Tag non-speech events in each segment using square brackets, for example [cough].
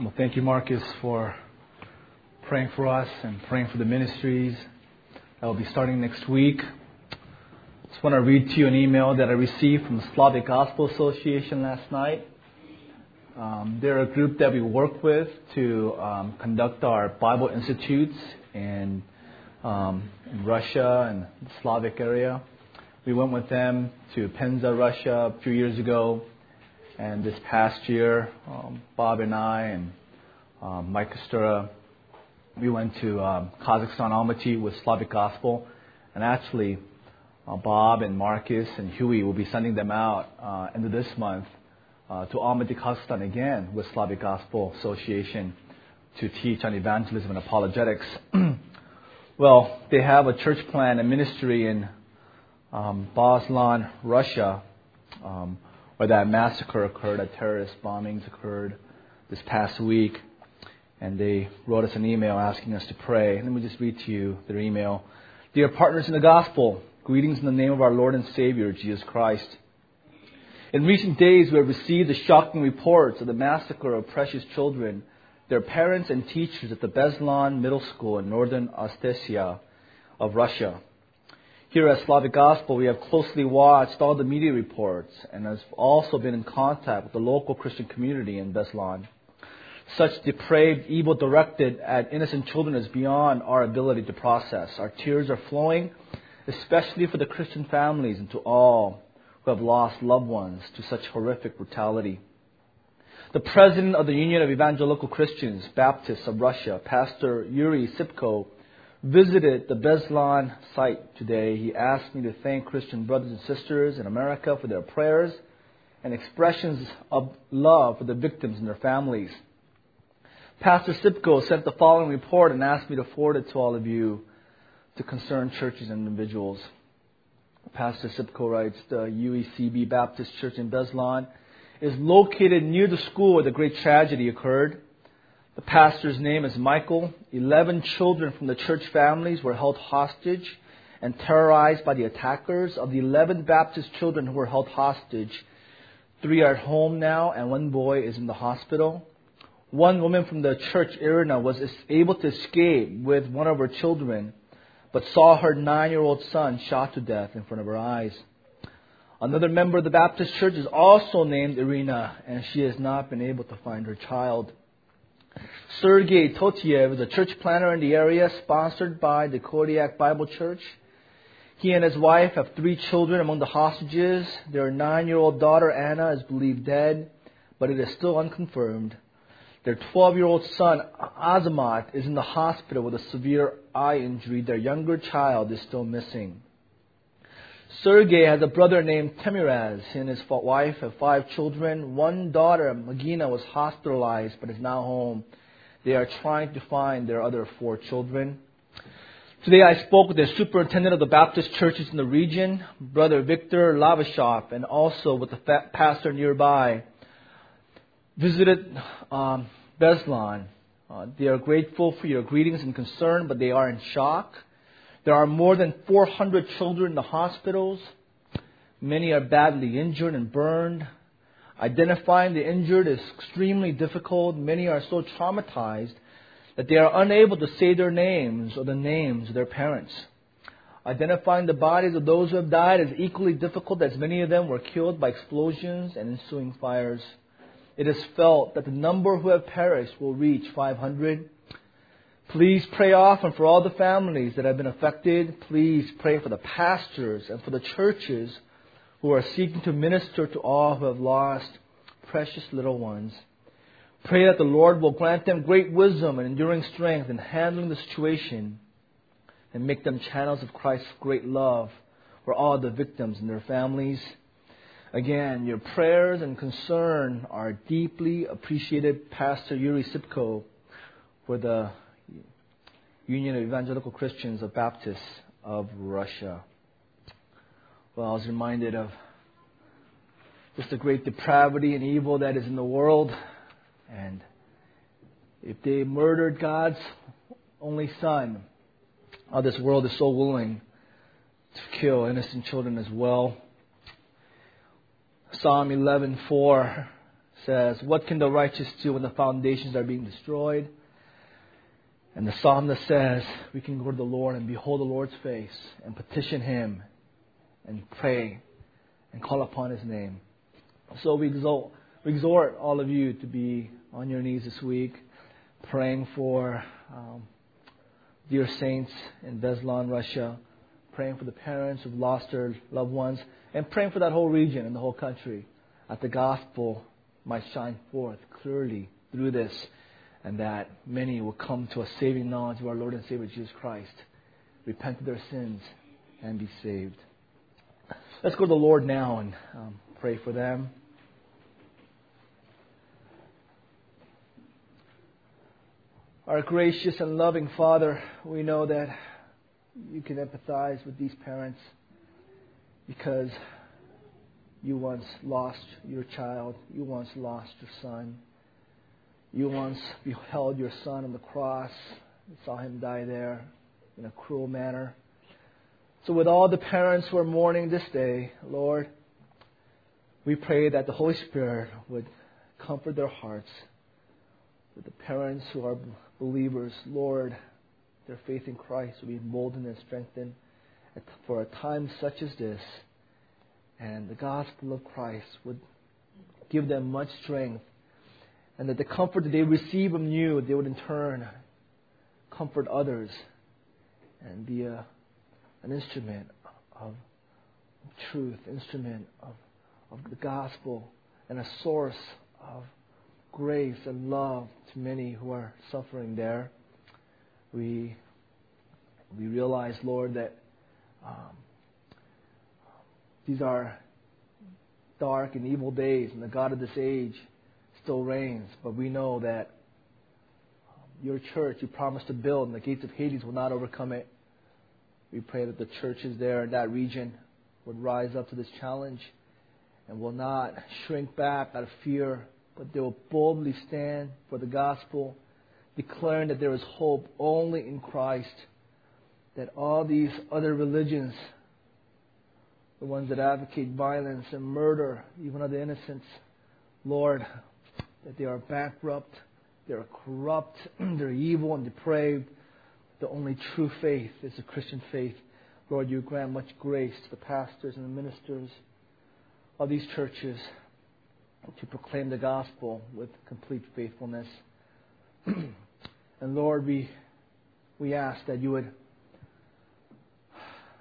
Well, thank you, Marcus, for praying for us and praying for the ministries that will be starting next week. Just want to read to you an email that I received from the Slavic Gospel Association last night. Um, they're a group that we work with to um, conduct our Bible institutes in, um, in Russia and the Slavic area. We went with them to Penza, Russia, a few years ago, and this past year, um, Bob and I and um, Mike Kostura, we went to um, Kazakhstan, Almaty with Slavic Gospel, and actually, uh, Bob and Marcus and Huey will be sending them out uh, end of this month uh, to Almaty, Kazakhstan again with Slavic Gospel Association to teach on evangelism and apologetics. [clears throat] well, they have a church plan and ministry in um, Russia, um, where that massacre occurred, that terrorist bombings occurred this past week. And they wrote us an email asking us to pray. Let me just read to you their email. Dear partners in the gospel, greetings in the name of our Lord and Savior, Jesus Christ. In recent days, we have received the shocking reports of the massacre of precious children, their parents, and teachers at the Beslan Middle School in northern Ossetia of Russia. Here at Slavic Gospel, we have closely watched all the media reports and have also been in contact with the local Christian community in Beslan. Such depraved evil directed at innocent children is beyond our ability to process. Our tears are flowing, especially for the Christian families and to all who have lost loved ones to such horrific brutality. The president of the Union of Evangelical Christians, Baptists of Russia, Pastor Yuri Sipko, visited the Beslan site today. He asked me to thank Christian brothers and sisters in America for their prayers and expressions of love for the victims and their families. Pastor Sipko sent the following report and asked me to forward it to all of you to concerned churches and individuals. Pastor Sipko writes, the UECB Baptist Church in Beslan is located near the school where the great tragedy occurred. The pastor's name is Michael. Eleven children from the church families were held hostage and terrorized by the attackers. Of the eleven Baptist children who were held hostage, three are at home now and one boy is in the hospital. One woman from the church Irina was able to escape with one of her children but saw her nine year old son shot to death in front of her eyes. Another member of the Baptist church is also named Irina, and she has not been able to find her child. Sergei Totiev is a church planner in the area sponsored by the Kodiak Bible Church. He and his wife have three children among the hostages. Their nine year old daughter Anna is believed dead, but it is still unconfirmed. Their 12 year old son, Azamat, is in the hospital with a severe eye injury. Their younger child is still missing. Sergei has a brother named Taimuraz. He and his wife have five children. One daughter, Madina, was hospitalized but is now home. They are trying to find their other four children. Today I spoke with the superintendent of the Baptist churches in the region, Brother Victor Lavashov, and also with the pastor nearby visited um, Beslan. Uh, they are grateful for your greetings and concern, but they are in shock. There are more than 400 children in the hospitals. Many are badly injured and burned. Identifying the injured is extremely difficult. Many are so traumatized that they are unable to say their names or the names of their parents. Identifying the bodies of those who have died is equally difficult as many of them were killed by explosions and ensuing fires. It is felt that the number who have perished will reach 500. Please pray often for all the families that have been affected. Please pray for the pastors and for the churches who are seeking to minister to all who have lost precious little ones. Pray that the Lord will grant them great wisdom and enduring strength in handling the situation and make them channels of Christ's great love for all the victims and their families. Again, your prayers and concern are deeply appreciated, Pastor Yuri Sipko, for the Union of Evangelical Christians of Baptists of Russia. Well, I was reminded of just the great depravity and evil that is in the world. And if they murdered God's only Son, how this world is so willing to kill innocent children as well. Psalm 11:4 says, What can the righteous do when the foundations are being destroyed? And the psalmist says, We can go to the Lord and behold the Lord's face and petition Him and pray and call upon His name. So we exalt, we exhort all of you to be on your knees this week, praying for um, dear saints in Beslan, Russia, praying for the parents who've lost their loved ones, and praying for that whole region and the whole country that the gospel might shine forth clearly through this and that many will come to a saving knowledge of our Lord and Savior Jesus Christ, repent of their sins, and be saved. Let's go to the Lord now and um, pray for them. Our gracious and loving Father, we know that you can empathize with these parents because you once lost your child, you once lost your son, you once beheld your son on the cross, and saw him die there in a cruel manner. So, with all the parents who are mourning this day, Lord, we pray that the Holy Spirit would comfort their hearts. That the parents who are believers, Lord, their faith in Christ will be emboldened and strengthened for a time such as this. And the gospel of Christ would give them much strength. And that the comfort that they receive from you, they would in turn comfort others and be a, an instrument of truth, instrument of, of the gospel, and a source of grace and love to many who are suffering there. We, we realize, Lord, that um, these are dark and evil days, and the God of this age still reigns. But we know that um, your church you promised to build, and the gates of Hades will not overcome it. We pray that the churches there in that region would rise up to this challenge and will not shrink back out of fear but they will boldly stand for the gospel, declaring that there is hope only in Christ, that all these other religions, the ones that advocate violence and murder, even of the innocents, Lord, that they are bankrupt, they are corrupt, [clears throat] they're evil and depraved. The only true faith is the Christian faith. Lord, you grant much grace to the pastors and the ministers of these churches to proclaim the gospel with complete faithfulness. [clears throat] and Lord, we, we ask that you would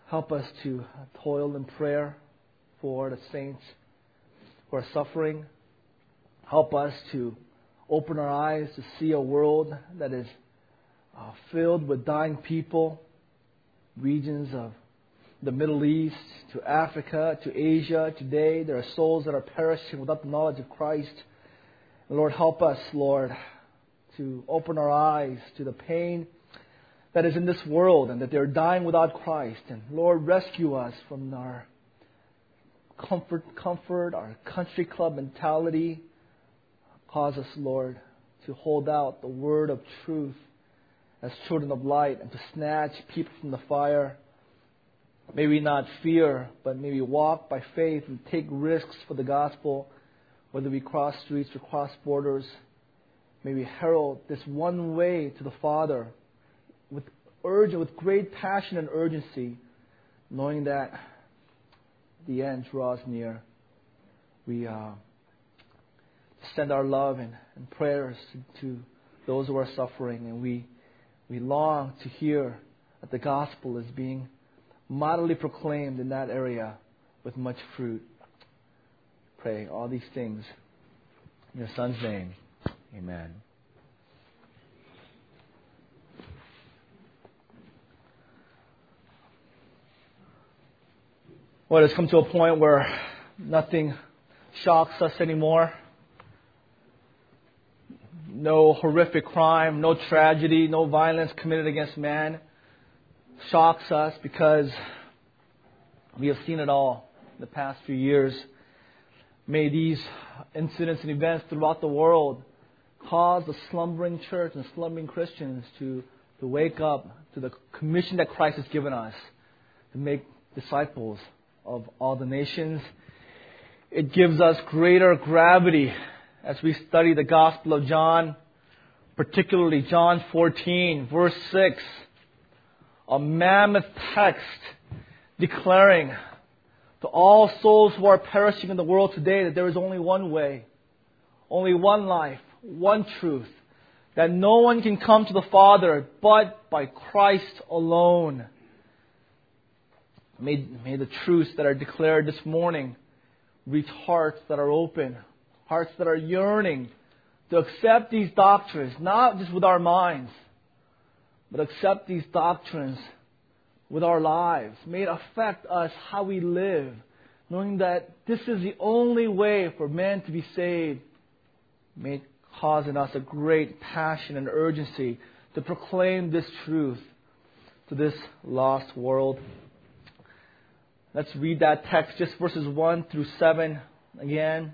help us to toil in prayer for the saints who are suffering. Help us to open our eyes to see a world that is uh, filled with dying people, regions of the Middle East, to Africa, to Asia. Today, there are souls that are perishing without the knowledge of Christ. Lord, help us, Lord, to open our eyes to the pain that is in this world and that they're dying without Christ. And Lord, rescue us from our comfort, comfort, our country club mentality. Cause us, Lord, to hold out the word of truth as children of light and to snatch people from the fire. May we not fear, but may we walk by faith and take risks for the gospel, whether we cross streets or cross borders. May we herald this one way to the Father with urge, with great passion and urgency, knowing that the end draws near. We uh, send our love and, and prayers to, to those who are suffering, and we we long to hear that the gospel is being mightily proclaimed in that area with much fruit. Pray all these things in your Son's name. Amen. Well, it's come to a point where nothing shocks us anymore. No horrific crime, no tragedy, no violence committed against man shocks us because we have seen it all in the past few years. May these incidents and events throughout the world cause the slumbering church and slumbering Christians to, to wake up to the commission that Christ has given us to make disciples of all the nations. It gives us greater gravity as we study the Gospel of John, particularly John 14, verse 6, a mammoth text declaring to all souls who are perishing in the world today that there is only one way, only one life, one truth, that no one can come to the Father but by Christ alone. May, may the truths that are declared this morning reach hearts that are open, hearts that are yearning to accept these doctrines, not just with our minds, but accept these doctrines with our lives. May it affect us how we live, knowing that this is the only way for men to be saved. May it cause in us a great passion and urgency to proclaim this truth to this lost world. Let's read that text, just verses 1 through 7 again.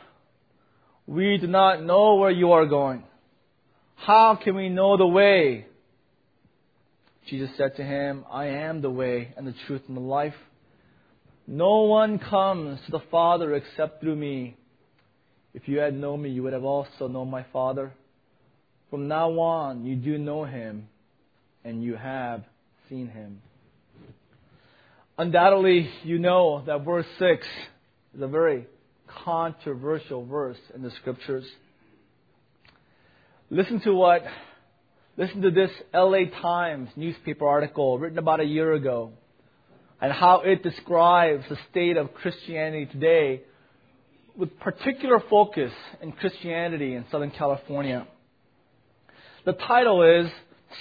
we do not know where you are going. How can we know the way? Jesus said to him, I am the way and the truth and the life. No one comes to the Father except through me. If you had known me, you would have also known my Father. From now on, you do know him, and you have seen him. Undoubtedly, you know that verse 6 is a very controversial verse in the scriptures. Listen to what, listen to this LA Times newspaper article written about a year ago and how it describes the state of Christianity today with particular focus in Christianity in Southern California. The title is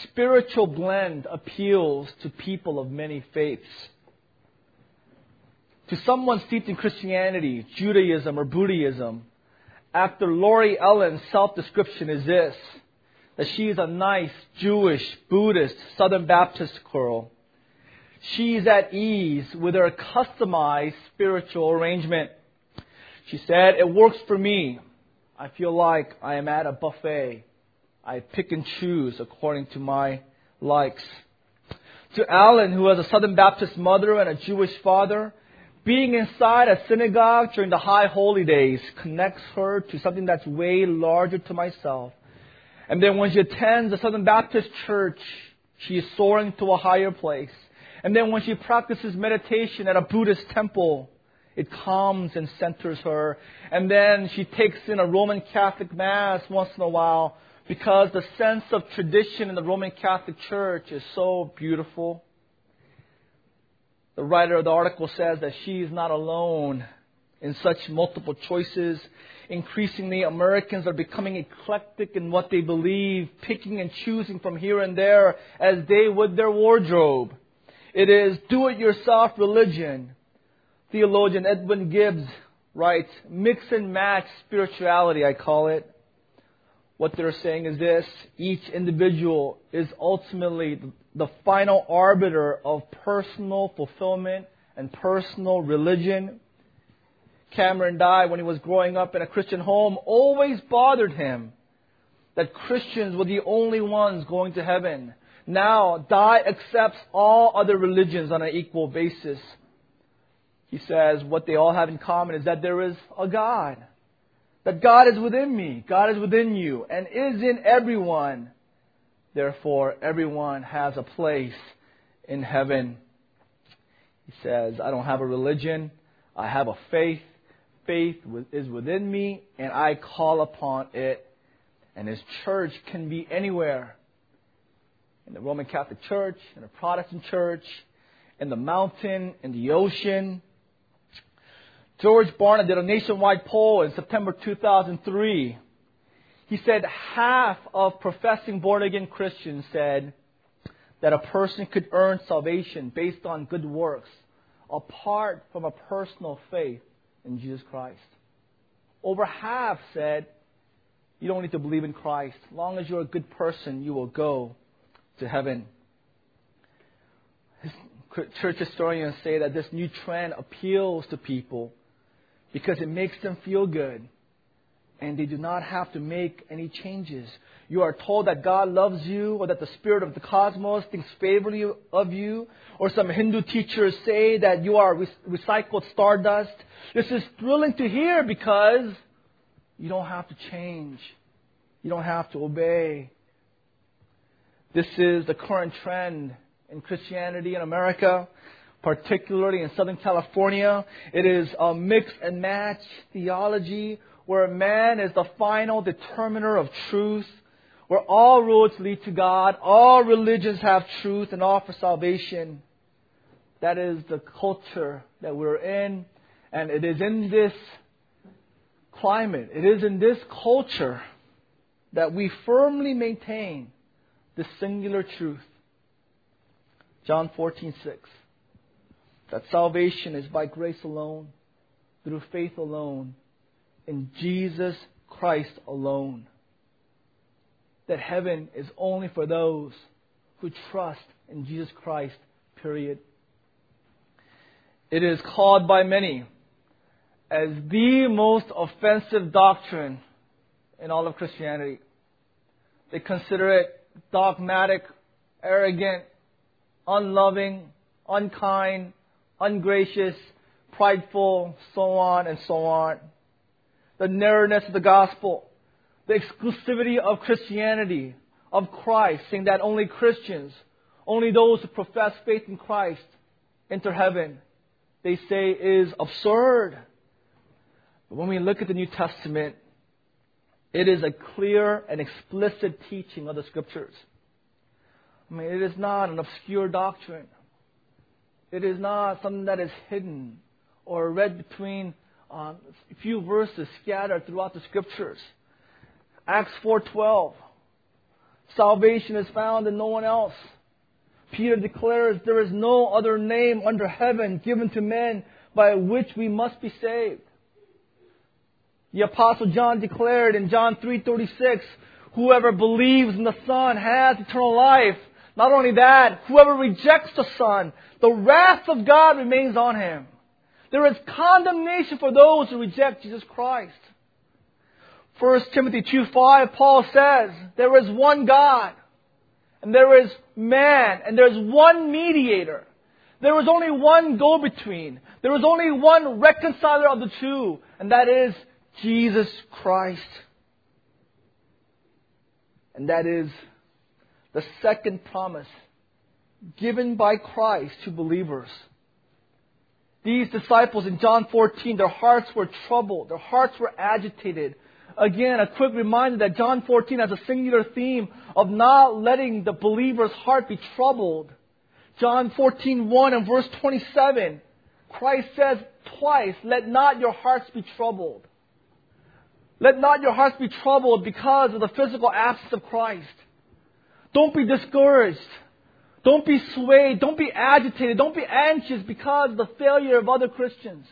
Spiritual Blend Appeals to People of Many Faiths. To someone steeped in Christianity, Judaism, or Buddhism, after Lori Ellen's self description is this that she is a nice Jewish, Buddhist, Southern Baptist girl. She's at ease with her customized spiritual arrangement. She said, It works for me. I feel like I am at a buffet. I pick and choose according to my likes. To Alan, who has a Southern Baptist mother and a Jewish father, being inside a synagogue during the high holy days connects her to something that's way larger to myself. And then when she attends a Southern Baptist church, she is soaring to a higher place. And then when she practices meditation at a Buddhist temple, it calms and centers her. And then she takes in a Roman Catholic Mass once in a while because the sense of tradition in the Roman Catholic Church is so beautiful. The writer of the article says that she is not alone in such multiple choices. Increasingly, Americans are becoming eclectic in what they believe, picking and choosing from here and there as they would their wardrobe. It is do it yourself religion. Theologian Edwin Gibbs writes, mix and match spirituality, I call it. What they're saying is this each individual is ultimately the final arbiter of personal fulfillment and personal religion. Cameron Dye, when he was growing up in a Christian home, always bothered him that Christians were the only ones going to heaven. Now, Dye accepts all other religions on an equal basis. He says what they all have in common is that there is a God. That God is within me, God is within you, and is in everyone. Therefore, everyone has a place in heaven. He says, I don't have a religion, I have a faith. Faith is within me, and I call upon it. And His church can be anywhere in the Roman Catholic Church, in a Protestant church, in the mountain, in the ocean. George Barna did a nationwide poll in September 2003 he said half of professing born again Christians said that a person could earn salvation based on good works apart from a personal faith in Jesus Christ. Over half said You don't need to believe in Christ. As long as you're a good person, you will go to heaven. Church historians say that this new trend appeals to people because it makes them feel good and they do not have to make any changes. You are told that God loves you or that the spirit of the cosmos thinks favorably of you, or some Hindu teachers say that you are recycled stardust. This is thrilling to hear because you don't have to change. You don't have to obey. This is the current trend in Christianity in America, particularly in Southern California. It is a mix and match theology where man is the final determiner of truth, where all roads lead to God, all religions have truth and offer salvation. That is the culture that we're in, and it is in this climate, it is in this culture that we firmly maintain the singular truth. John 14:6 that salvation is by grace alone, through faith alone, in Jesus Christ alone. That heaven is only for those who trust in Jesus Christ, period. It is called by many as the most offensive doctrine in all of Christianity. They consider it dogmatic, arrogant, unloving, unkind, ungracious, prideful, so on and so on. The narrowness of the gospel, the exclusivity of Christianity, of Christ, saying that only Christians, only those who profess faith in Christ enter heaven, they say is absurd. But when we look at the New Testament, it is a clear and explicit teaching of the Scriptures. I mean, it is not an obscure doctrine. It is not something that is hidden or read between um, a few verses scattered throughout the Scriptures. Acts 4:12. Salvation is found in no one else. Peter declares there is no other name under heaven given to men by which we must be saved. The apostle John declared in John 3:36, whoever believes in the Son has eternal life. Not only that, whoever rejects the Son, the wrath of God remains on him. There is condemnation for those who reject Jesus Christ. 1 Timothy 2:5 Paul says, there is one God, and there is man, and there is one mediator. There is only one go-between. There is only one reconciler of the two, and that is Jesus Christ. And that is the second promise given by Christ to believers. These disciples in John 14, their hearts were troubled, their hearts were agitated. Again, a quick reminder that John 14 has a singular theme of not letting the believer's heart be troubled. John 14, 1 and verse 27, Christ says twice, let not your hearts be troubled. Let not your hearts be troubled because of the physical absence of Christ. Don't be discouraged. Don't be swayed. Don't be agitated. Don't be anxious because of the failure of other Christians.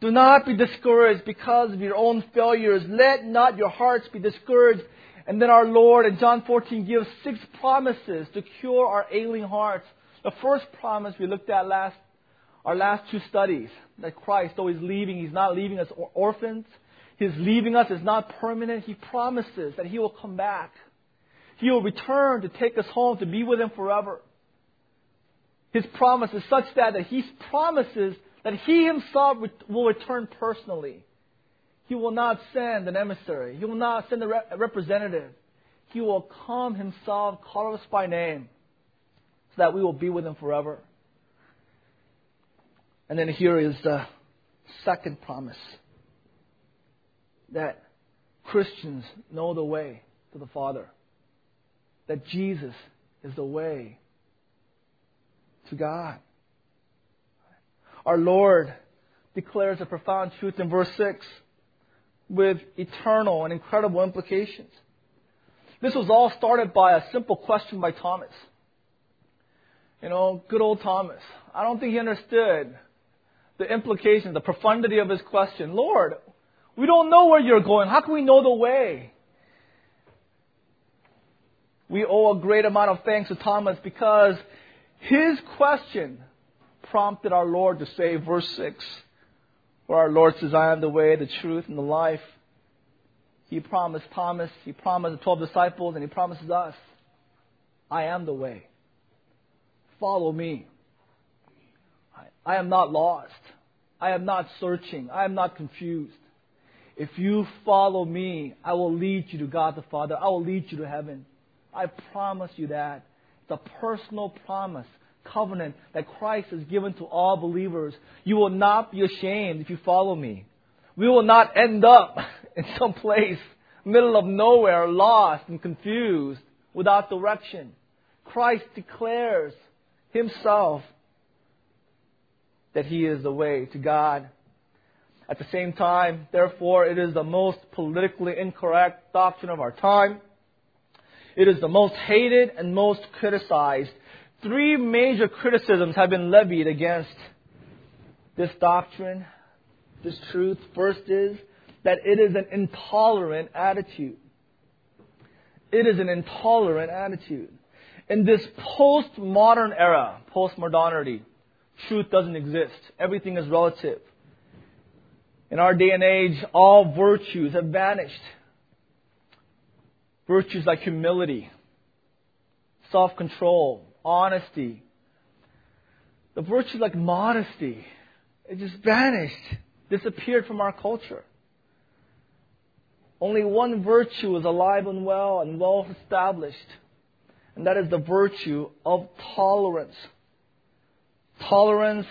Do not be discouraged because of your own failures. Let not your hearts be discouraged. And then our Lord in John 14 gives six promises to cure our ailing hearts. The first promise we looked at last, our last two studies, that Christ, though He's leaving, He's not leaving us orphans. His leaving us is not permanent. He promises that He will come back. He will return to take us home to be with Him forever. His promise is such that, that He promises that He Himself will return personally. He will not send an emissary. He will not send a, a representative. He will come Himself, call us by name, so that we will be with Him forever. And then here is the second promise that Christians know the way to the Father. That Jesus is the way to God. Our Lord declares a profound truth in verse 6 with eternal and incredible implications. This was all started by a simple question by Thomas. You know, good old Thomas. I don't think he understood the implications, the profundity of his question. Lord, We don't know where you're going. How can we know the way? We owe a great amount of thanks to Thomas because his question prompted our Lord to say, verse 6, where our Lord says, I am the way, the truth, and the life. He promised Thomas, he promised the 12 disciples, and he promises us, I am the way. Follow me. I am not lost. I am not searching. I am not confused. If you follow me, I will lead you to God the Father. I will lead you to heaven. I promise you that. It's a personal promise, covenant that Christ has given to all believers. You will not be ashamed if you follow me. We will not end up [laughs] in some place, middle of nowhere, lost and confused, without direction. Christ declares himself that he is the way to God. At the same time, therefore, it is the most politically incorrect doctrine of our time. It is the most hated and most criticized. Three major criticisms have been levied against this doctrine, this truth. First is that it is an intolerant attitude. It is an intolerant attitude. In this postmodern era, postmodernity, truth doesn't exist. Everything is relative. In our day and age, all virtues have vanished. Virtues like humility, self control, honesty, the virtues like modesty, it just vanished, disappeared from our culture. Only one virtue is alive and well and well established, and that is the virtue of tolerance. Tolerance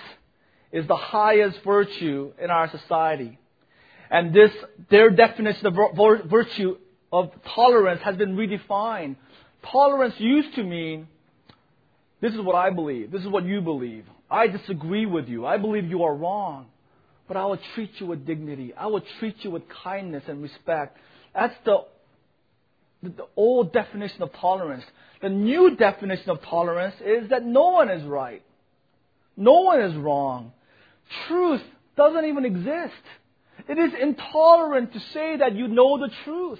is the highest virtue in our society. And this, their definition of virtue of tolerance has been redefined. Tolerance used to mean, this is what I believe, this is what you believe. I disagree with you. I believe you are wrong. But I will treat you with dignity. I will treat you with kindness and respect. That's the, the, old definition of tolerance. The new definition of tolerance is that no one is right. No one is wrong. Truth doesn't even exist. It is intolerant to say that you know the truth.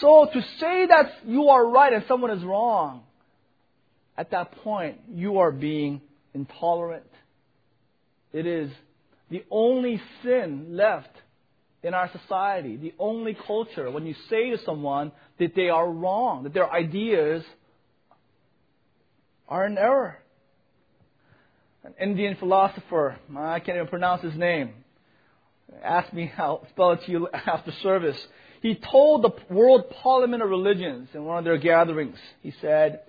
So to say that you are right and someone is wrong, at that point, you are being intolerant. It is the only sin left in our society, the only culture when you say to someone that they are wrong, that their ideas are in error. An Indian philosopher, I can't even pronounce his name, asked me how spell it to you after service. He told the World Parliament of Religions in one of their gatherings, he said,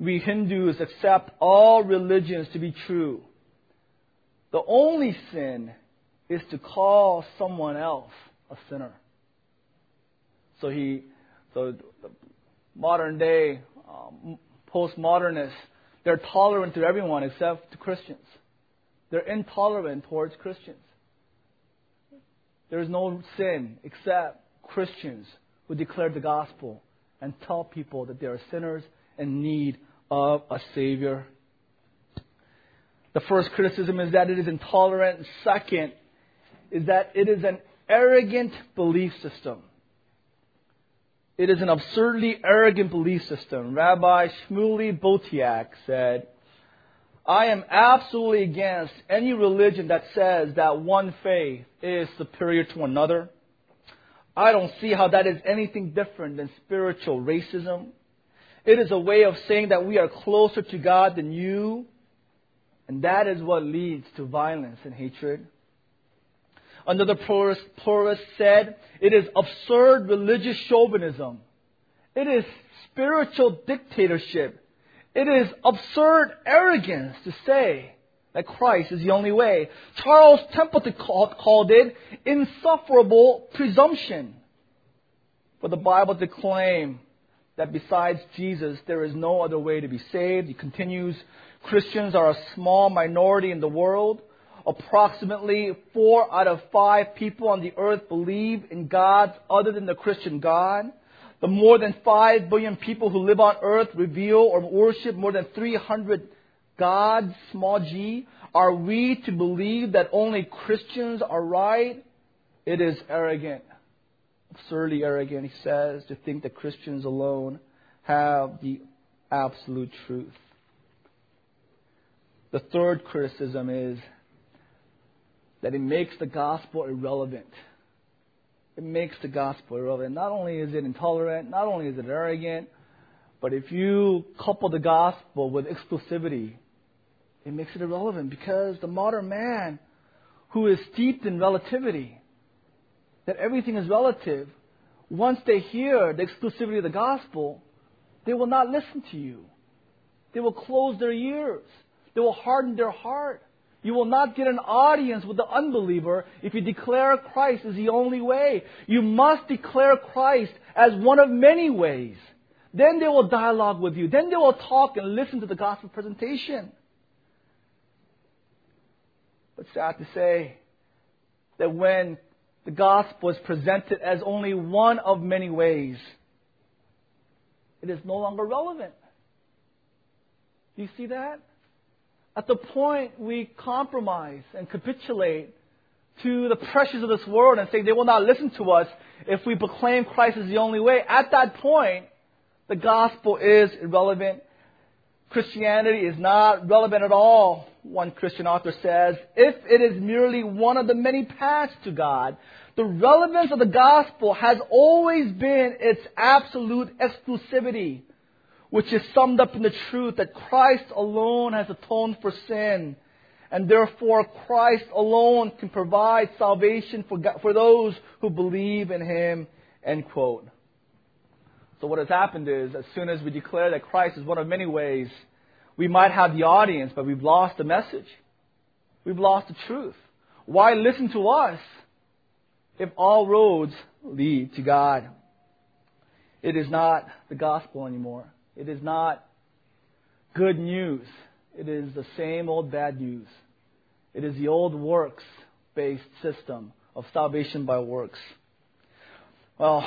We Hindus accept all religions to be true. The only sin is to call someone else a sinner. So he, so the modern day um, postmodernists, they're tolerant to everyone except to Christians. They're intolerant towards Christians. There is no sin except Christians who declare the gospel and tell people that they are sinners in need of a Savior. The first criticism is that it is intolerant. Second is that it is an arrogant belief system. It is an absurdly arrogant belief system. Rabbi Shmuley Boteach said, I am absolutely against any religion that says that one faith is superior to another. I don't see how that is anything different than spiritual racism. It is a way of saying that we are closer to God than you, and that is what leads to violence and hatred. Another pluralist, pluralist said, it is absurd religious chauvinism. It is spiritual dictatorship it is absurd arrogance to say that Christ is the only way. Charles Templeton called, it insufferable presumption for the Bible to claim that besides Jesus, there is no other way to be saved. He continues, Christians are a small minority in the world. Approximately four out of five people on the earth believe in gods other than the Christian God. The more than 5 billion people who live on earth reveal or worship more than 300 gods, small g. Are we to believe that only Christians are right? It is arrogant, absurdly arrogant, he says, to think that Christians alone have the absolute truth. The third criticism is that it makes the gospel irrelevant. It makes the gospel irrelevant. Not only is it intolerant, not only is it arrogant, but if you couple the gospel with exclusivity, it makes it irrelevant because the modern man who is steeped in relativity, that everything is relative, once they hear the exclusivity of the gospel, they will not listen to you. They will close their ears. They will harden their heart. You will not get an audience with the unbeliever if you declare Christ is the only way. You must declare Christ as one of many ways. Then they will dialogue with you. Then they will talk and listen to the gospel presentation. But sad to say that when the gospel is presented as only one of many ways, it is no longer relevant. Do you see that? At the point we compromise and capitulate to the pressures of this world and say they will not listen to us if we proclaim Christ as the only way, at that point, the gospel is irrelevant. Christianity is not relevant at all, one Christian author says, if it is merely one of the many paths to God. The relevance of the gospel has always been its absolute exclusivity which is summed up in the truth that Christ alone has atoned for sin, and therefore Christ alone can provide salvation for, God, for those who believe in Him. End quote. So what has happened is, as soon as we declare that Christ is one of many ways, we might have the audience, but we've lost the message. We've lost the truth. Why listen to us if all roads lead to God? It is not the gospel anymore. It is not good news. It is the same old bad news. It is the old works based system of salvation by works. Well,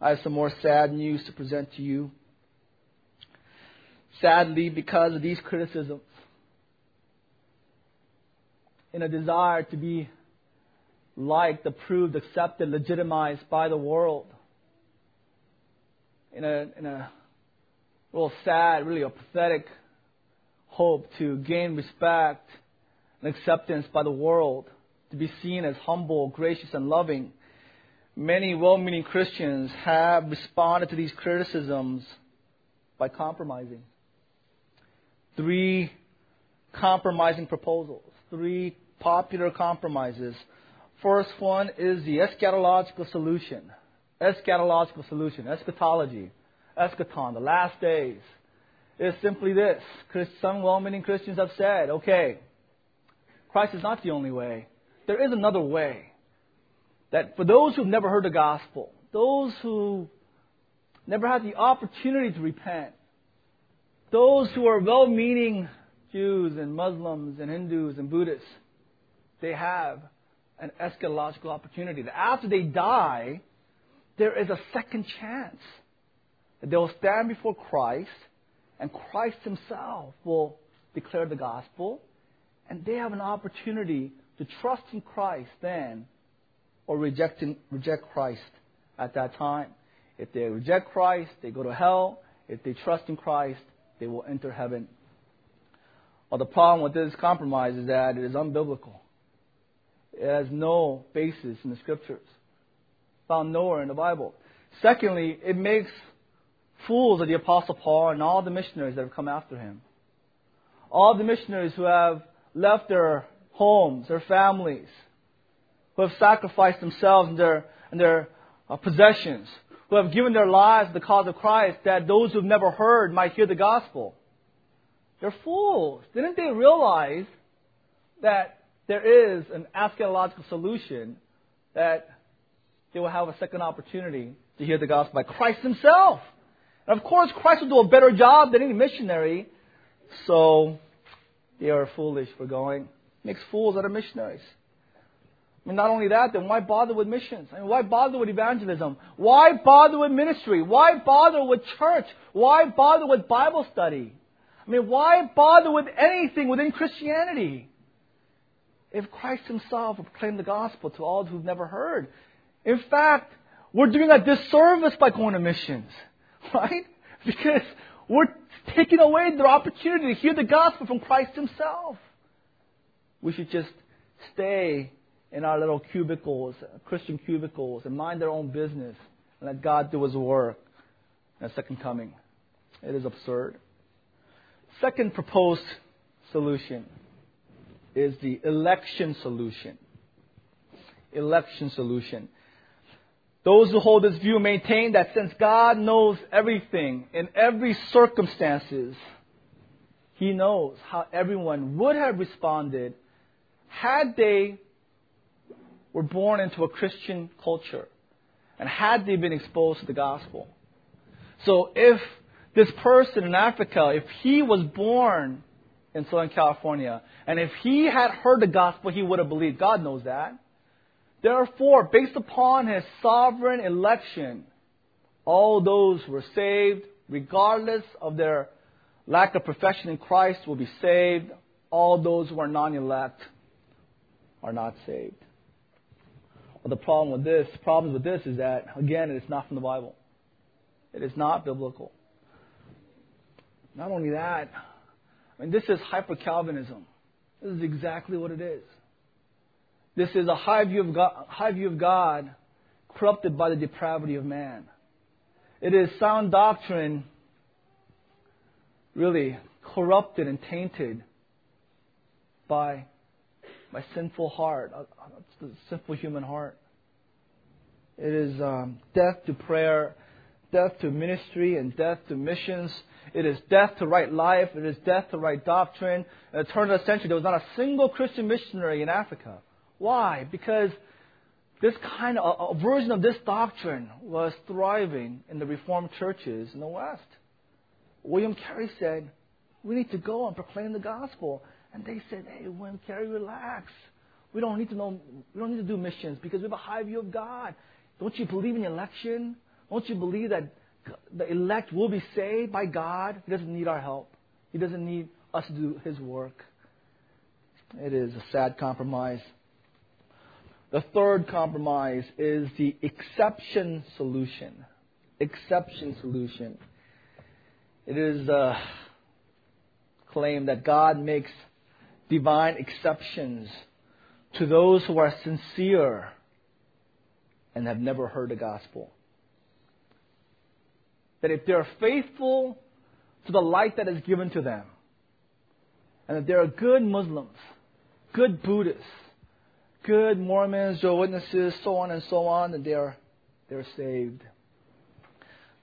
I have some more sad news to present to you. Sadly, because of these criticisms, in a desire to be liked, approved, accepted, legitimized by the world, in a, in a real sad, really a pathetic hope to gain respect and acceptance by the world, to be seen as humble, gracious, and loving. Many well meaning Christians have responded to these criticisms by compromising. Three compromising proposals, three popular compromises. First one is the eschatological solution. Eschatological solution, eschatology eschaton, the last days, is simply this. Some well meaning Christians have said, okay, Christ is not the only way. There is another way. That for those who've never heard the gospel, those who never had the opportunity to repent, those who are well meaning Jews and Muslims and Hindus and Buddhists, they have an eschatological opportunity. That after they die, there is a second chance that they will stand before Christ, and Christ Himself will declare the gospel, and they have an opportunity to trust in Christ then, or reject, reject Christ at that time. If they reject Christ, they go to hell. If they trust in Christ, they will enter heaven. Well, the problem with this compromise is that it is unbiblical. It has no basis in the scriptures, found nowhere in the Bible. Secondly, it makes fools of the Apostle Paul and all the missionaries that have come after him. All the missionaries who have left their homes, their families, who have sacrificed themselves and their, and their uh, possessions, who have given their lives to the cause of Christ, that those who have never heard might hear the gospel. They're fools. Didn't they realize that there is an eschatological solution that they will have a second opportunity to hear the gospel by Christ Himself? And of course, Christ will do a better job than any missionary. So they are foolish for going. Makes fools out of missionaries. I mean, not only that, then why bother with missions? I mean, why bother with evangelism? Why bother with ministry? Why bother with church? Why bother with Bible study? I mean, why bother with anything within Christianity? if Christ Himself proclaimed the gospel to all who've never heard? In fact, we're doing a disservice by going to missions, [laughs] right? Because we're taking away their opportunity to hear the gospel from Christ Himself. We should just stay in our little cubicles, Christian cubicles, and mind their own business and let God do His work in the second coming. It is absurd. Second proposed solution is the election solution. Election solution. Those who hold this view maintain that since God knows everything in every circumstances, He knows how everyone would have responded had they were born into a Christian culture and had they been exposed to the gospel. So if this person in Africa, if he was born in Southern California, and if he had heard the gospel, he would have believed. God knows that. Therefore, based upon his sovereign election, all those who were saved, regardless of their lack of profession in Christ, will be saved. All those who are non elect are not saved. Well, the problem with this, problems with this is that, again, it is not from the Bible. It is not biblical. Not only that, I mean, this is hyper Calvinism. This is exactly what it is. This is a high view of God, high view of God corrupted by the depravity of man. It is sound doctrine really corrupted and tainted by my sinful heart, uh, uh, the sinful human heart. It is um, death to prayer, death to ministry, and death to missions. It is death to right life. It is death to right doctrine. In the turn of the century, there was not a single Christian missionary in Africa. Why? Because this kind of a version of this doctrine was thriving in the Reformed churches in the West. William Carey said, "We need to go and proclaim the gospel." And they said, "Hey, William Carey, relax. We don't need to know. We don't need to do missions because we have a high view of God. Don't you believe in election? Don't you believe that the elect will be saved by God. He doesn't need our help. He doesn't need us to do His work. It is a sad compromise. The third compromise is the exception solution. Exception solution. It is a claim that God makes divine exceptions to those who are sincere and have never heard the gospel that if they're faithful to the light that is given to them, and that they are good Muslims, good Buddhists, good Mormons, Jehovah's Witnesses, so on and so on, that they are they're saved.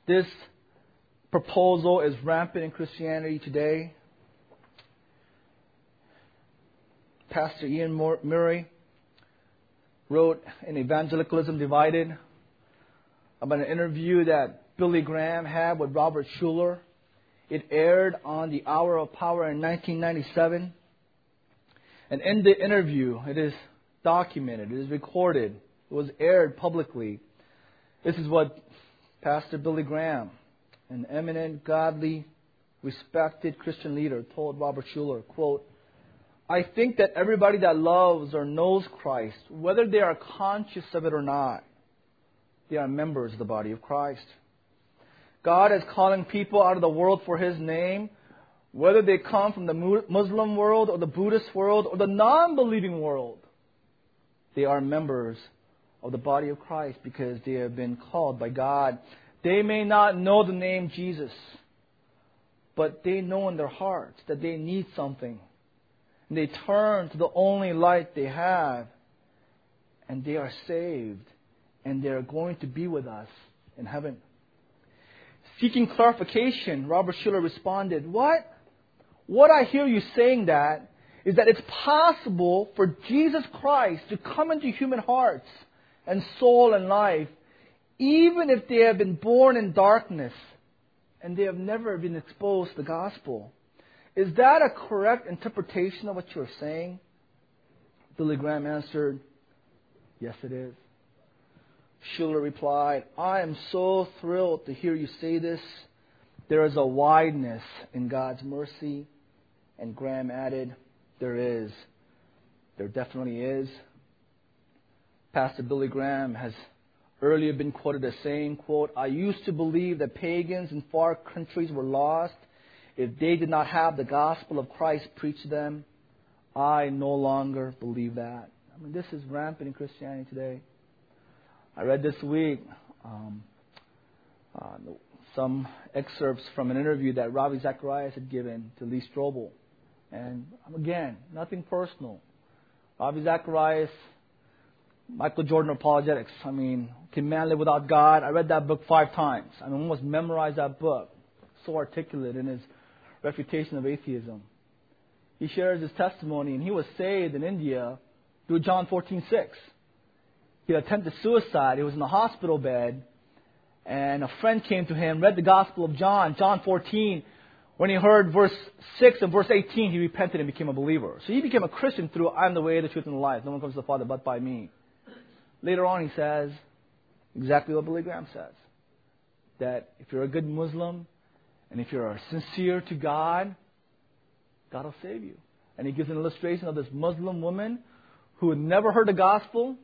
This proposal is rampant in Christianity today. Pastor Iain Murray wrote in Evangelicalism Divided about an interview that Billy Graham had with Robert Schuller. It aired on the Hour of Power in 1997. And in the interview, it is documented, it is recorded, it was aired publicly. This is what Pastor Billy Graham, an eminent, godly, respected Christian leader, told Robert Schuller, quote, I think that everybody that loves or knows Christ, whether they are conscious of it or not, they are members of the body of Christ. God is calling people out of the world for His name, whether they come from the Muslim world or the Buddhist world or the non believing world. They are members of the body of Christ because they have been called by God. They may not know the name Jesus, but they know in their hearts that they need something. They turn to the only light they have, and they are saved, and they are going to be with us in heaven. Seeking clarification, Robert Schuller responded, What? What I hear you saying that is that it's possible for Jesus Christ to come into human hearts and soul and life, even if they have been born in darkness and they have never been exposed to the gospel. Is that a correct interpretation of what you're saying? Billy Graham answered, Yes, it is. Schuller replied, I am so thrilled to hear you say this. There is a wideness in God's mercy. And Graham added, There is There definitely is. Pastor Billy Graham has earlier been quoted as saying, quote, I used to believe that pagans in far countries were lost if they did not have the gospel of Christ preached to them. I no longer believe that. I mean, this is rampant in Christianity today. I read this week um, uh, some excerpts from an interview that Ravi Zacharias had given to Lee Strobel. And again, nothing personal. Ravi Zacharias, Michael Jordan Apologetics. I mean, Can Man Live Without God? I read that book five times. I mean, almost memorized that book. So articulate in his refutation of atheism. He shares his testimony, and he was saved in India through John 14:6. He attempted suicide. He was in a hospital bed, and a friend came to him, read the Gospel of John, John 14. When he heard verse 6 and verse 18, he repented and became a believer. So he became a Christian through I am the way, the truth, and the life. No one comes to the Father but by me. Later on, he says exactly what Billy Graham says that if you're a good Muslim and if you're sincere to God, God will save you. And he gives an illustration of this Muslim woman who had never heard the gospel.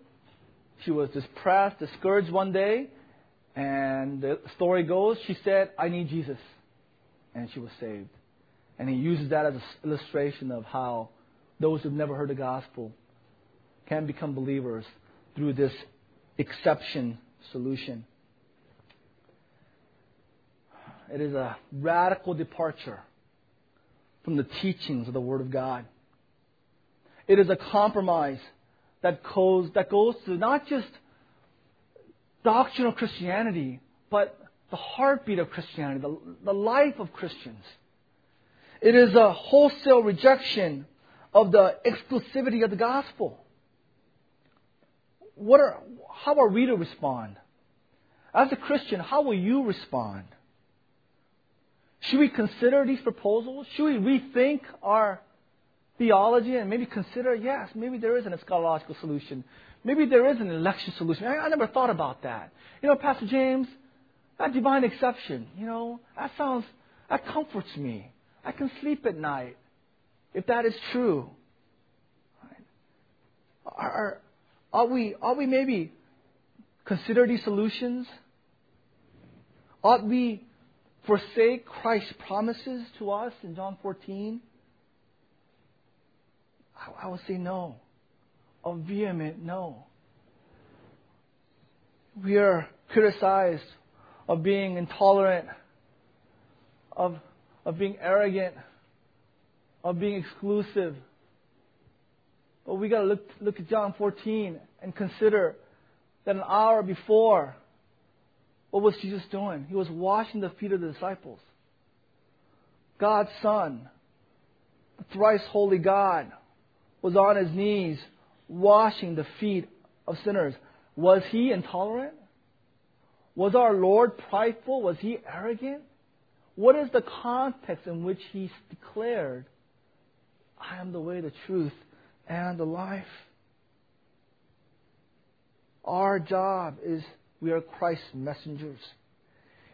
She was depressed, discouraged one day, and the story goes, she said, I need Jesus. And she was saved. And he uses that as an illustration of how those who've never heard the gospel can become believers through this exception solution. It is a radical departure from the teachings of the Word of God. It is a compromise that goes, that goes to not just doctrinal Christianity, but the heartbeat of Christianity, the, the life of Christians. It is a wholesale rejection of the exclusivity of the gospel. What are, how are we to respond? As a Christian, how will you respond? Should we consider these proposals? Should we rethink our theology and maybe consider, yes, maybe there is an eschatological solution. Maybe there is an election solution. I, I never thought about that. You know, Pastor James, that divine exception, you know, that sounds, that comforts me. I can sleep at night if that is true. Are, are, we, are we maybe consider these solutions? Ought we forsake Christ's promises to us in John 14? I, I would say no. A vehement no. We are criticized of being intolerant, of, of being arrogant, of being exclusive. But we got to look, look at John 14 and consider that an hour before, what was Jesus doing? He was washing the feet of the disciples. God's Son, the thrice holy God, was on his knees washing the feet of sinners. Was he intolerant? Was our Lord prideful? Was he arrogant? What is the context in which he declared, I am the way, the truth, and the life? Our job is we are Christ's messengers.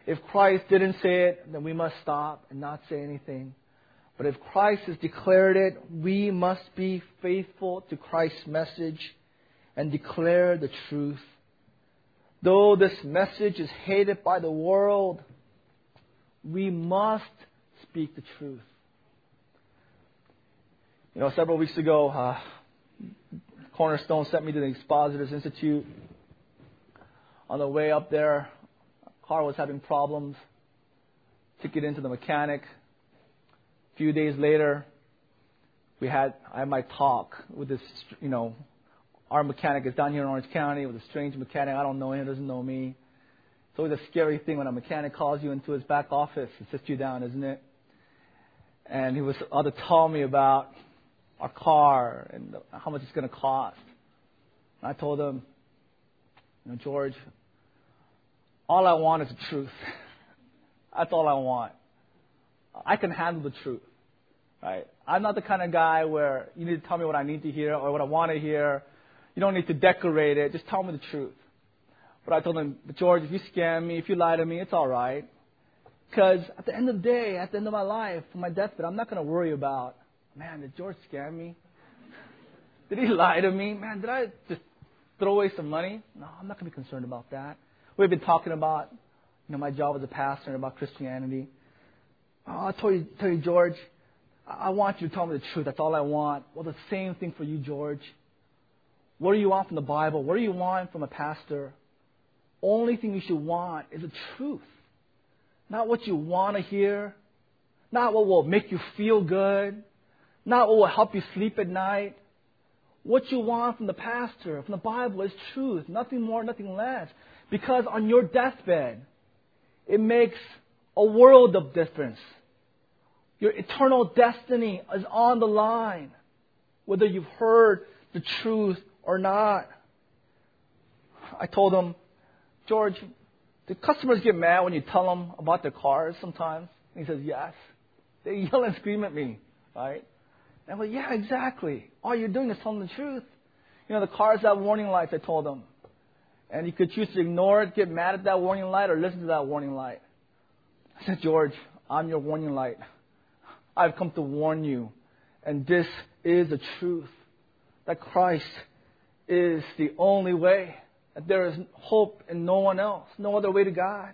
If Christ didn't say it, then we must stop and not say anything. But if Christ has declared it, we must be faithful to Christ's message and declare the truth. Though this message is hated by the world, we must speak the truth. You know, several weeks ago, uh, Cornerstone sent me to the Expositors Institute. On the way up there, car was having problems. Took it into the mechanic. A few days later, we had I had my talk with this, you know, our mechanic is down here in Orange County with a strange mechanic. I don't know him, he doesn't know me. It's always a scary thing when a mechanic calls you into his back office and sits you down, isn't it? And he was all to tell me about our car and how much it's going to cost. And I told him, you know, George, all I want is the truth. [laughs] That's all I want. I can handle the truth. Right? I'm not the kind of guy where you need to tell me what I need to hear or what I want to hear. You don't need to decorate it. Just tell me the truth. But I told him, George, if you scam me, if you lie to me, it's all right. Because at the end of the day, at the end of my life, my deathbed, I'm not going to worry about, man, did George scam me? [laughs] Did he lie to me? Man, did I just throw away some money? No, I'm not going to be concerned about that. We've been talking about, you know, my job as a pastor and about Christianity. Oh, I told you, tell you, George, I want you to tell me the truth. That's all I want. Well, the same thing for you, George. What do you want from the Bible? What do you want from a pastor? Only thing you should want is the truth. Not what you want to hear. Not what will make you feel good. Not what will help you sleep at night. What you want from the pastor, from the Bible, is truth. Nothing more, nothing less. Because on your deathbed, it makes a world of difference. Your eternal destiny is on the line, whether you've heard the truth or not. I told him, George, do customers get mad when you tell them about their cars sometimes? And he says, yes. They yell and scream at me, right? And I'm like, yeah, exactly. All you're doing is telling the truth. You know, the cars have warning lights, I told them. And you could choose to ignore it, get mad at that warning light, or listen to that warning light. I said, George, I'm your warning light. I've come to warn you. And this is the truth that Christ is the only way, that there is hope in no one else, no other way to God.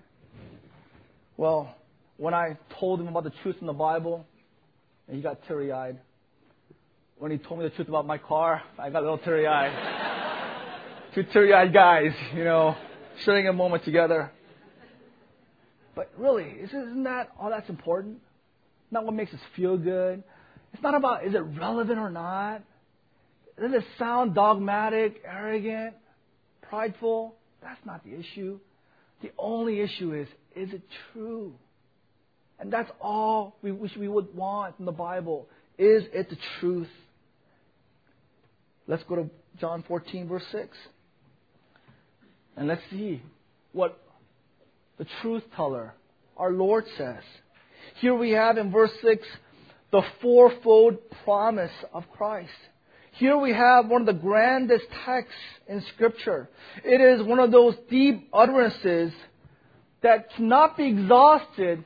Well, when I told him about the truth in the Bible, and he got teary eyed. When he told me the truth about my car, I got a little teary eyed. [laughs] Two teary eyed guys, you know, sharing a moment together. But really, isn't that all that's important? Not what makes us feel good. It's not about is it relevant or not. Does it sound dogmatic, arrogant, prideful? That's not the issue. The only issue is is it true? And that's all we wish we would want from the Bible. Is it the truth? Let's go to John 14, verse 6. And let's see what the truth teller, our Lord, says. Here we have in verse 6 the fourfold promise of Christ. Here we have one of the grandest texts in Scripture. It is one of those deep utterances that cannot be exhausted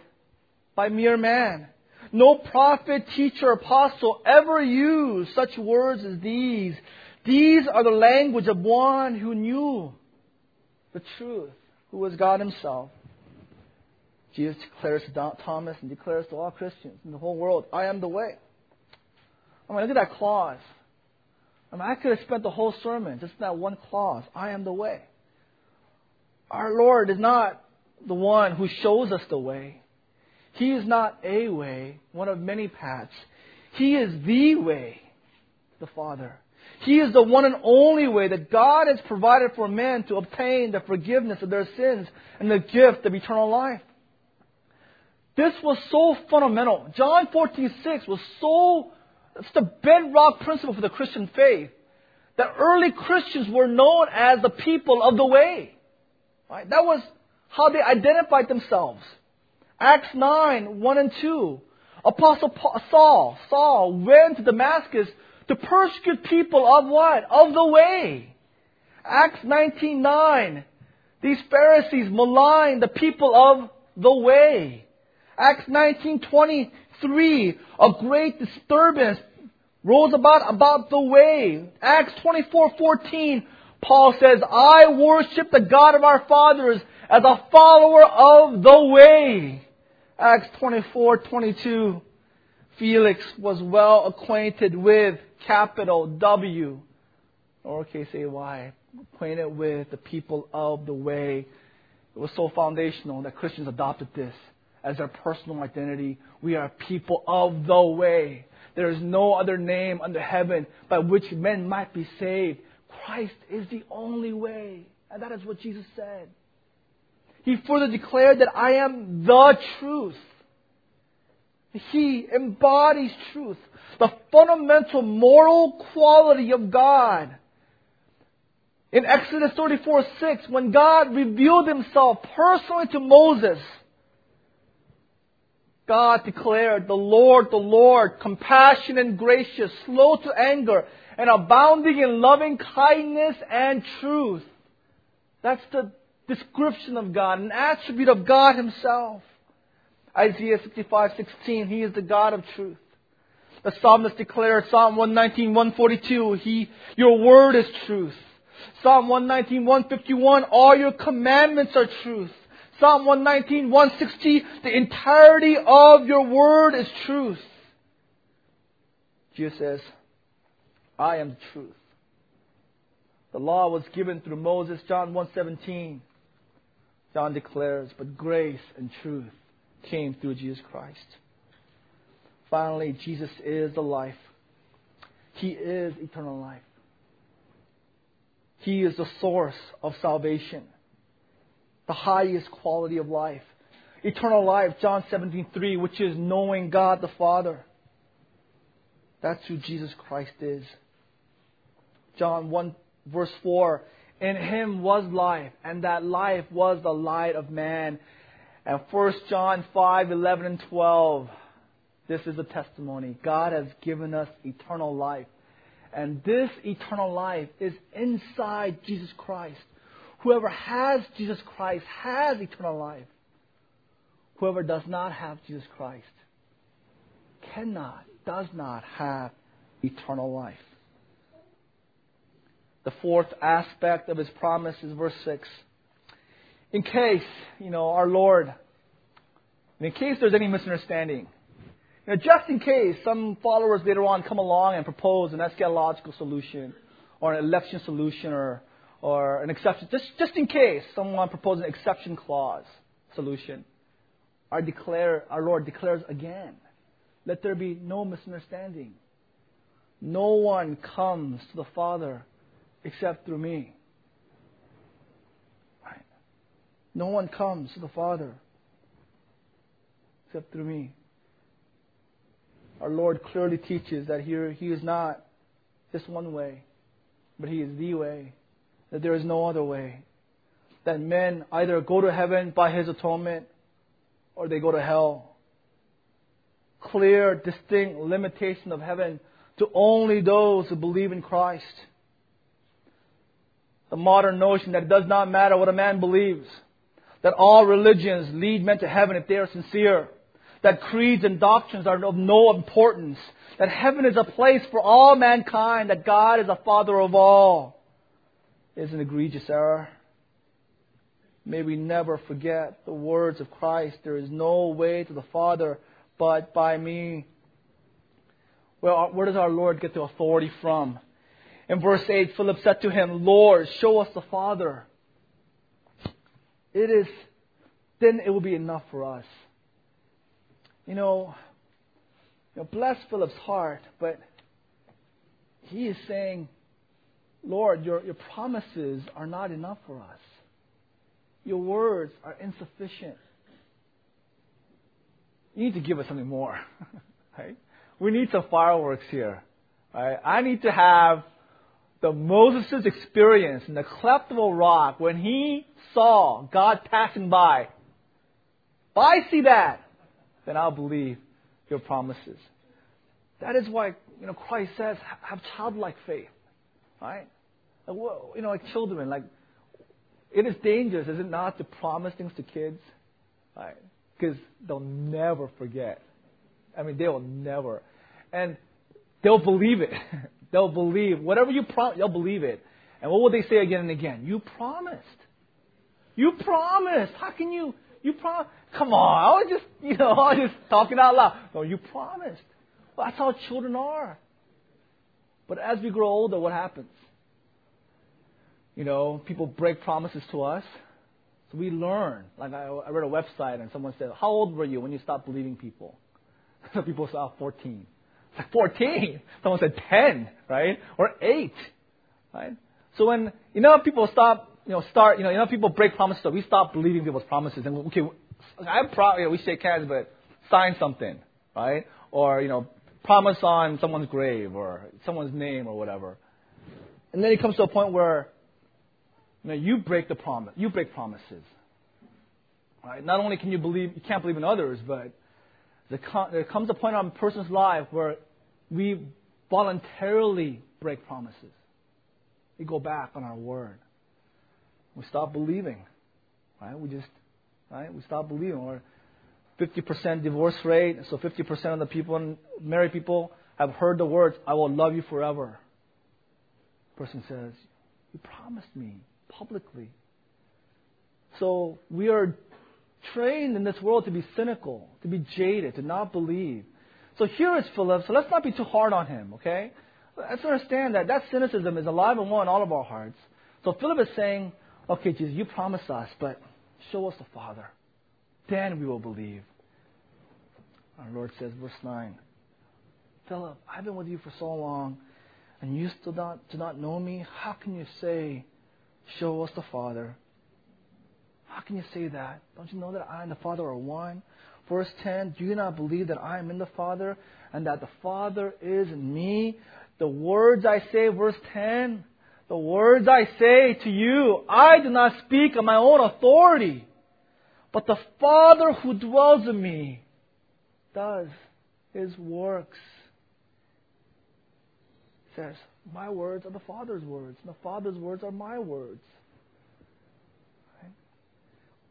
by mere man. No prophet, teacher, apostle ever used such words as these. These are the language of one who knew the truth, who was God Himself. Jesus declares to Thomas and declares to all Christians in the whole world, I am the way. I mean, look at that clause. I mean, I could have spent the whole sermon just that one clause, I am the way. Our Lord is not the one who shows us the way. He is not a way, one of many paths. He is the way the Father. He is the one and only way that God has provided for men to obtain the forgiveness of their sins and the gift of eternal life. This was so fundamental. John 14:6 was so it's the bedrock principle for the Christian faith that early Christians were known as the people of the way. Right? That was how they identified themselves. Acts 9, 1 and 2. Apostle Saul, Saul went to Damascus to persecute people of what? Of the way. Acts 19, 9. These Pharisees malign the people of the way. Acts 19:23, a great disturbance rose about about the way. Acts 24:14, Paul says, "I worship the God of our fathers as a follower of the way." Acts 24:22, Felix was well acquainted with capital W, lowercase a y, acquainted with the people of the way. It was so foundational that Christians adopted this as their personal identity. We are people of the way. There is no other name under heaven by which men might be saved. Christ is the only way. And that is what Jesus said. He further declared that I am the truth. He embodies truth, the fundamental moral quality of God. In Exodus 34 6, when God revealed himself personally to Moses, God declared, the Lord, the Lord, compassionate and gracious, slow to anger, and abounding in loving kindness and truth. That's the description of God, an attribute of God Himself. Isaiah 65:16, He is the God of truth. The psalmist declares, Psalm 119, 142, he, your word is truth. Psalm 119, 151, all your commandments are truth. Psalm 119, 160, the entirety of your word is truth. Jesus says, I am the truth. The law was given through Moses, John 1:17. John declares, but grace and truth came through Jesus Christ. Finally, Jesus is the life. He is eternal life. He is the source of salvation, the highest quality of life. Eternal life, John 17:3, which is knowing God the Father. That's who Jesus Christ is. John 1 verse 4, in him was life, and that life was the light of man. And 1 John 5, 11 and 12, this is a testimony. God has given us eternal life. And this eternal life is inside Jesus Christ. Whoever has Jesus Christ has eternal life. Whoever does not have Jesus Christ cannot, does not have eternal life. The fourth aspect of his promise is verse 6. In case, you know, our Lord, in case there's any misunderstanding, you know, just in case some followers later on come along and propose an eschatological solution or an election solution or, or an exception, just, just in case someone proposes an exception clause solution, our, declare, our Lord declares again, let there be no misunderstanding. No one comes to the Father except through me. Right? No one comes to the Father except through me. Our Lord clearly teaches that here He is not just one way, but He is the way, that there is no other way. That men either go to heaven by His atonement or they go to hell. Clear, distinct limitation of heaven to only those who believe in Christ the modern notion that it does not matter what a man believes, that all religions lead men to heaven if they are sincere, that creeds and doctrines are of no importance, that heaven is a place for all mankind, that God is a father of all, is an egregious error. May we never forget the words of Christ. There is no way to the Father but by me. Well, where does our Lord get the authority from? In verse 8, Philip said to him, Lord, show us the Father. It is, then it will be enough for us. You know, you know, bless Philip's heart, but he is saying, Lord, your, your promises are not enough for us. Your words are insufficient. You need to give us something more. [laughs] right? We need some fireworks here. Right? I need to have the Moses' experience in the cleft of a rock when he saw God passing by. If I see that, then I'll believe your promises. That is why you know Christ says, have childlike faith, right? Like, well, You know, like children, like it is dangerous, is it not, to promise things to kids, right? Because they'll never forget. I mean, they will never, and they'll believe it. [laughs] They'll believe. Whatever you promise, they'll believe it. And what will they say again and again? You promised. You promised. How can you? You promised. Come on. I was just, you know, [laughs] I was just talking out loud. No, you promised. Well, that's how children are. But as we grow older, what happens? You know, people break promises to us. So we learn. Like I, I read a website and someone said, "How old were you when you stopped believing people?" So [laughs] people said, oh, 14. 14. Someone said 10, right? Or 8, right? So when, know, people stop, you know, start, you know, know, people break promises, so we stop believing people's promises. And, okay, I'm proud, you know, we shake hands, but sign something, right? Or, you know, promise on someone's grave or someone's name or whatever. And then it comes to a point where, you know, you break the promise, you break promises. Right? Not only can you believe, you can't believe in others, but there comes a point in a person's life where we voluntarily break promises. We go back on our word. We stop believing. Right? We just, right? We stop believing. Or 50% divorce rate, so 50% of the people, married people, have heard the words, I will love you forever. Person says, You promised me publicly. So we are trained in this world to be cynical, to be jaded, to not believe. So here is Philip. So let's not be too hard on him, okay? Let's understand that that cynicism is alive and well in all of our hearts. So Philip is saying, okay, Jesus, you promised us, but show us the Father. Then we will believe. Our Lord says, verse 9, Philip, I've been with you for so long, and you still not, do not know me? How can you say, show us the Father? How can you say that? Don't you know that I and the Father are one? Verse 10 Do you not believe that I am in the Father and that the Father is in me? The words I say, verse 10, the words I say to you, I do not speak on my own authority, but the Father who dwells in me does his works. Says, My words are the Father's words, and the Father's words are my words.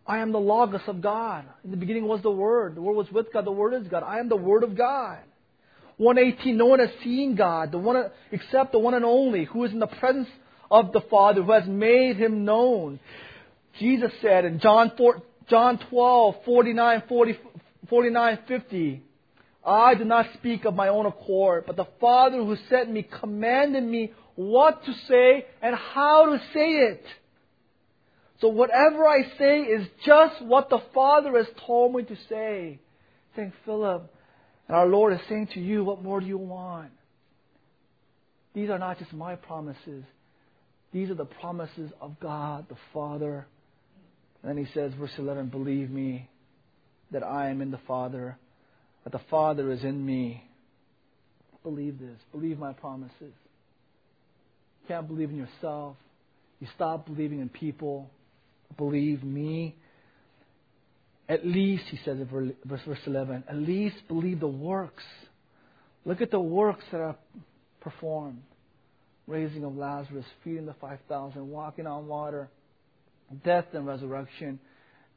I am the Logos of God. In the beginning was the Word. The Word was with God. The Word is God. I am the Word of God. 118, no one has seen God, the one, except the one and only, who is in the presence of the Father, who has made him known. Jesus said in John, 4, John 12, 49, 40, 49, 50, I do not speak of my own accord, but the Father who sent me commanded me what to say and how to say it. So whatever I say is just what the Father has told me to say. Saying, Philip, and our Lord is saying to you, what more do you want? These are not just my promises. These are the promises of God the Father. And then he says, verse 11, believe me that I am in the Father, that the Father is in me. Believe this. Believe my promises. You can't believe in yourself. You stop believing in people believe me. At least, he says in verse, verse 11, at least believe the works. Look at the works that are performed raising of Lazarus, feeding the 5,000, walking on water, death and resurrection.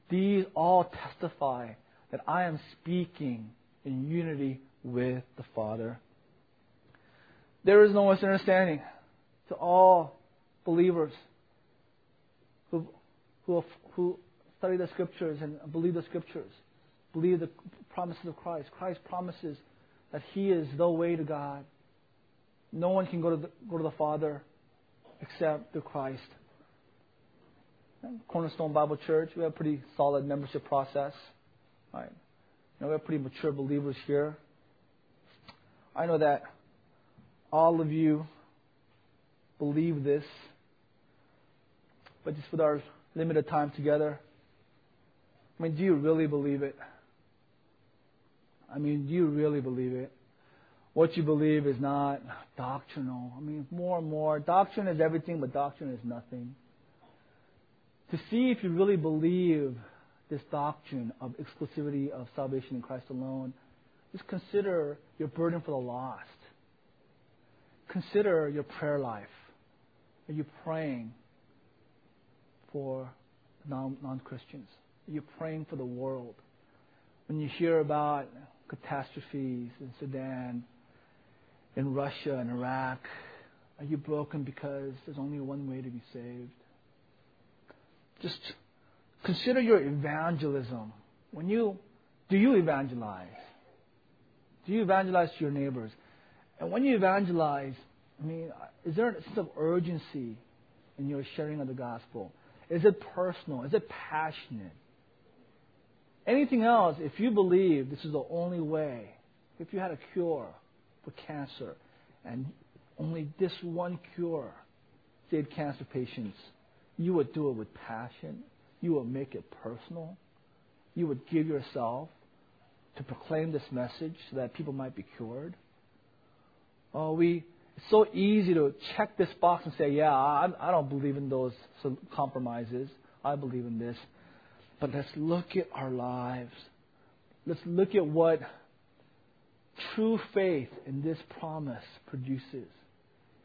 These all testify that I am speaking in unity with the Father. There is no misunderstanding to all believers who, who study the scriptures and believe the scriptures, believe the promises of Christ. Christ promises that He is the way to God. No one can go to the, go to the Father except through Christ. Cornerstone Bible Church, we have a pretty solid membership process. Right. You know, we have pretty mature believers here. I know that all of you believe this, but just with our limited time together. I mean, do you really believe it? I mean, do you really believe it? What you believe is not doctrinal. I mean, more and more, doctrine is everything, but doctrine is nothing. To see if you really believe this doctrine of exclusivity of salvation in Christ alone, just consider your burden for the lost. Consider your prayer life. Are you praying for non Christians? You're you praying for the world? When you hear about catastrophes in Sudan, in Russia, in Iraq, are you broken because there's only one way to be saved? Just consider your evangelism. When you do you evangelize? Do you evangelize to your neighbors? And when you evangelize, I mean, is there a sense of urgency in your sharing of the gospel? Is it personal? Is it passionate? Anything else, if you believe this is the only way, if you had a cure for cancer and only this one cure saved cancer patients, you would do it with passion. You would make it personal. You would give yourself to proclaim this message so that people might be cured. Oh, we it's so easy to check this box and say, yeah, I, I don't believe in those compromises. I believe in this. But let's look at our lives. Let's look at what true faith in this promise produces.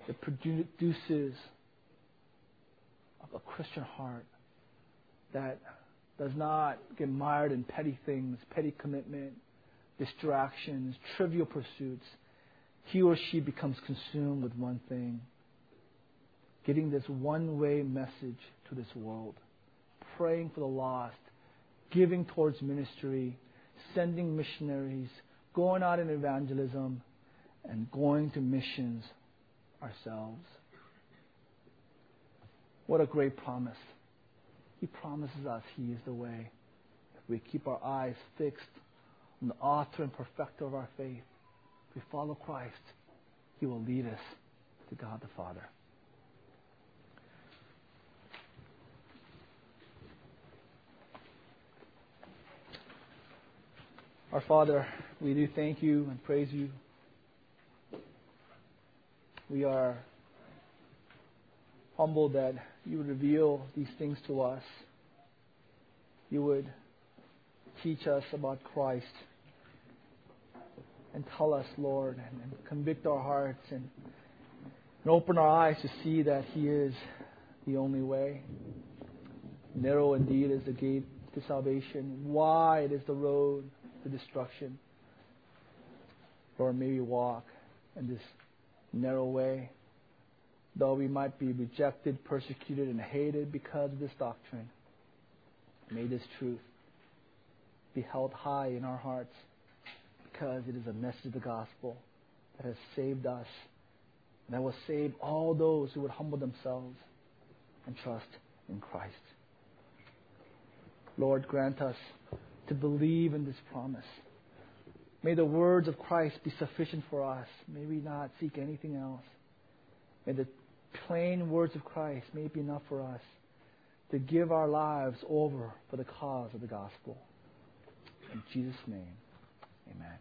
It produces a Christian heart that does not get mired in petty things, petty commitment, distractions, trivial pursuits he or she becomes consumed with one thing getting this one way message to this world, praying for the lost, giving towards ministry, sending missionaries, going out in evangelism, and going to missions ourselves. What a great promise. He promises us He is the way. If we keep our eyes fixed on the author and perfecter of our faith, we follow Christ, He will lead us to God the Father. Our Father, we do thank you and praise you. We are humbled that you would reveal these things to us. You would teach us about Christ and tell us, Lord, and, and convict our hearts and, and open our eyes to see that He is the only way. Narrow indeed is the gate to salvation, wide is the road to destruction. Lord, may we walk in this narrow way, though we might be rejected, persecuted, and hated because of this doctrine. May this truth be held high in our hearts because it is a message of the gospel that has saved us, and that will save all those who would humble themselves and trust in Christ. Lord, grant us to believe in this promise. May the words of Christ be sufficient for us. May we not seek anything else. May the plain words of Christ may be enough for us to give our lives over for the cause of the gospel. In Jesus' name, amen.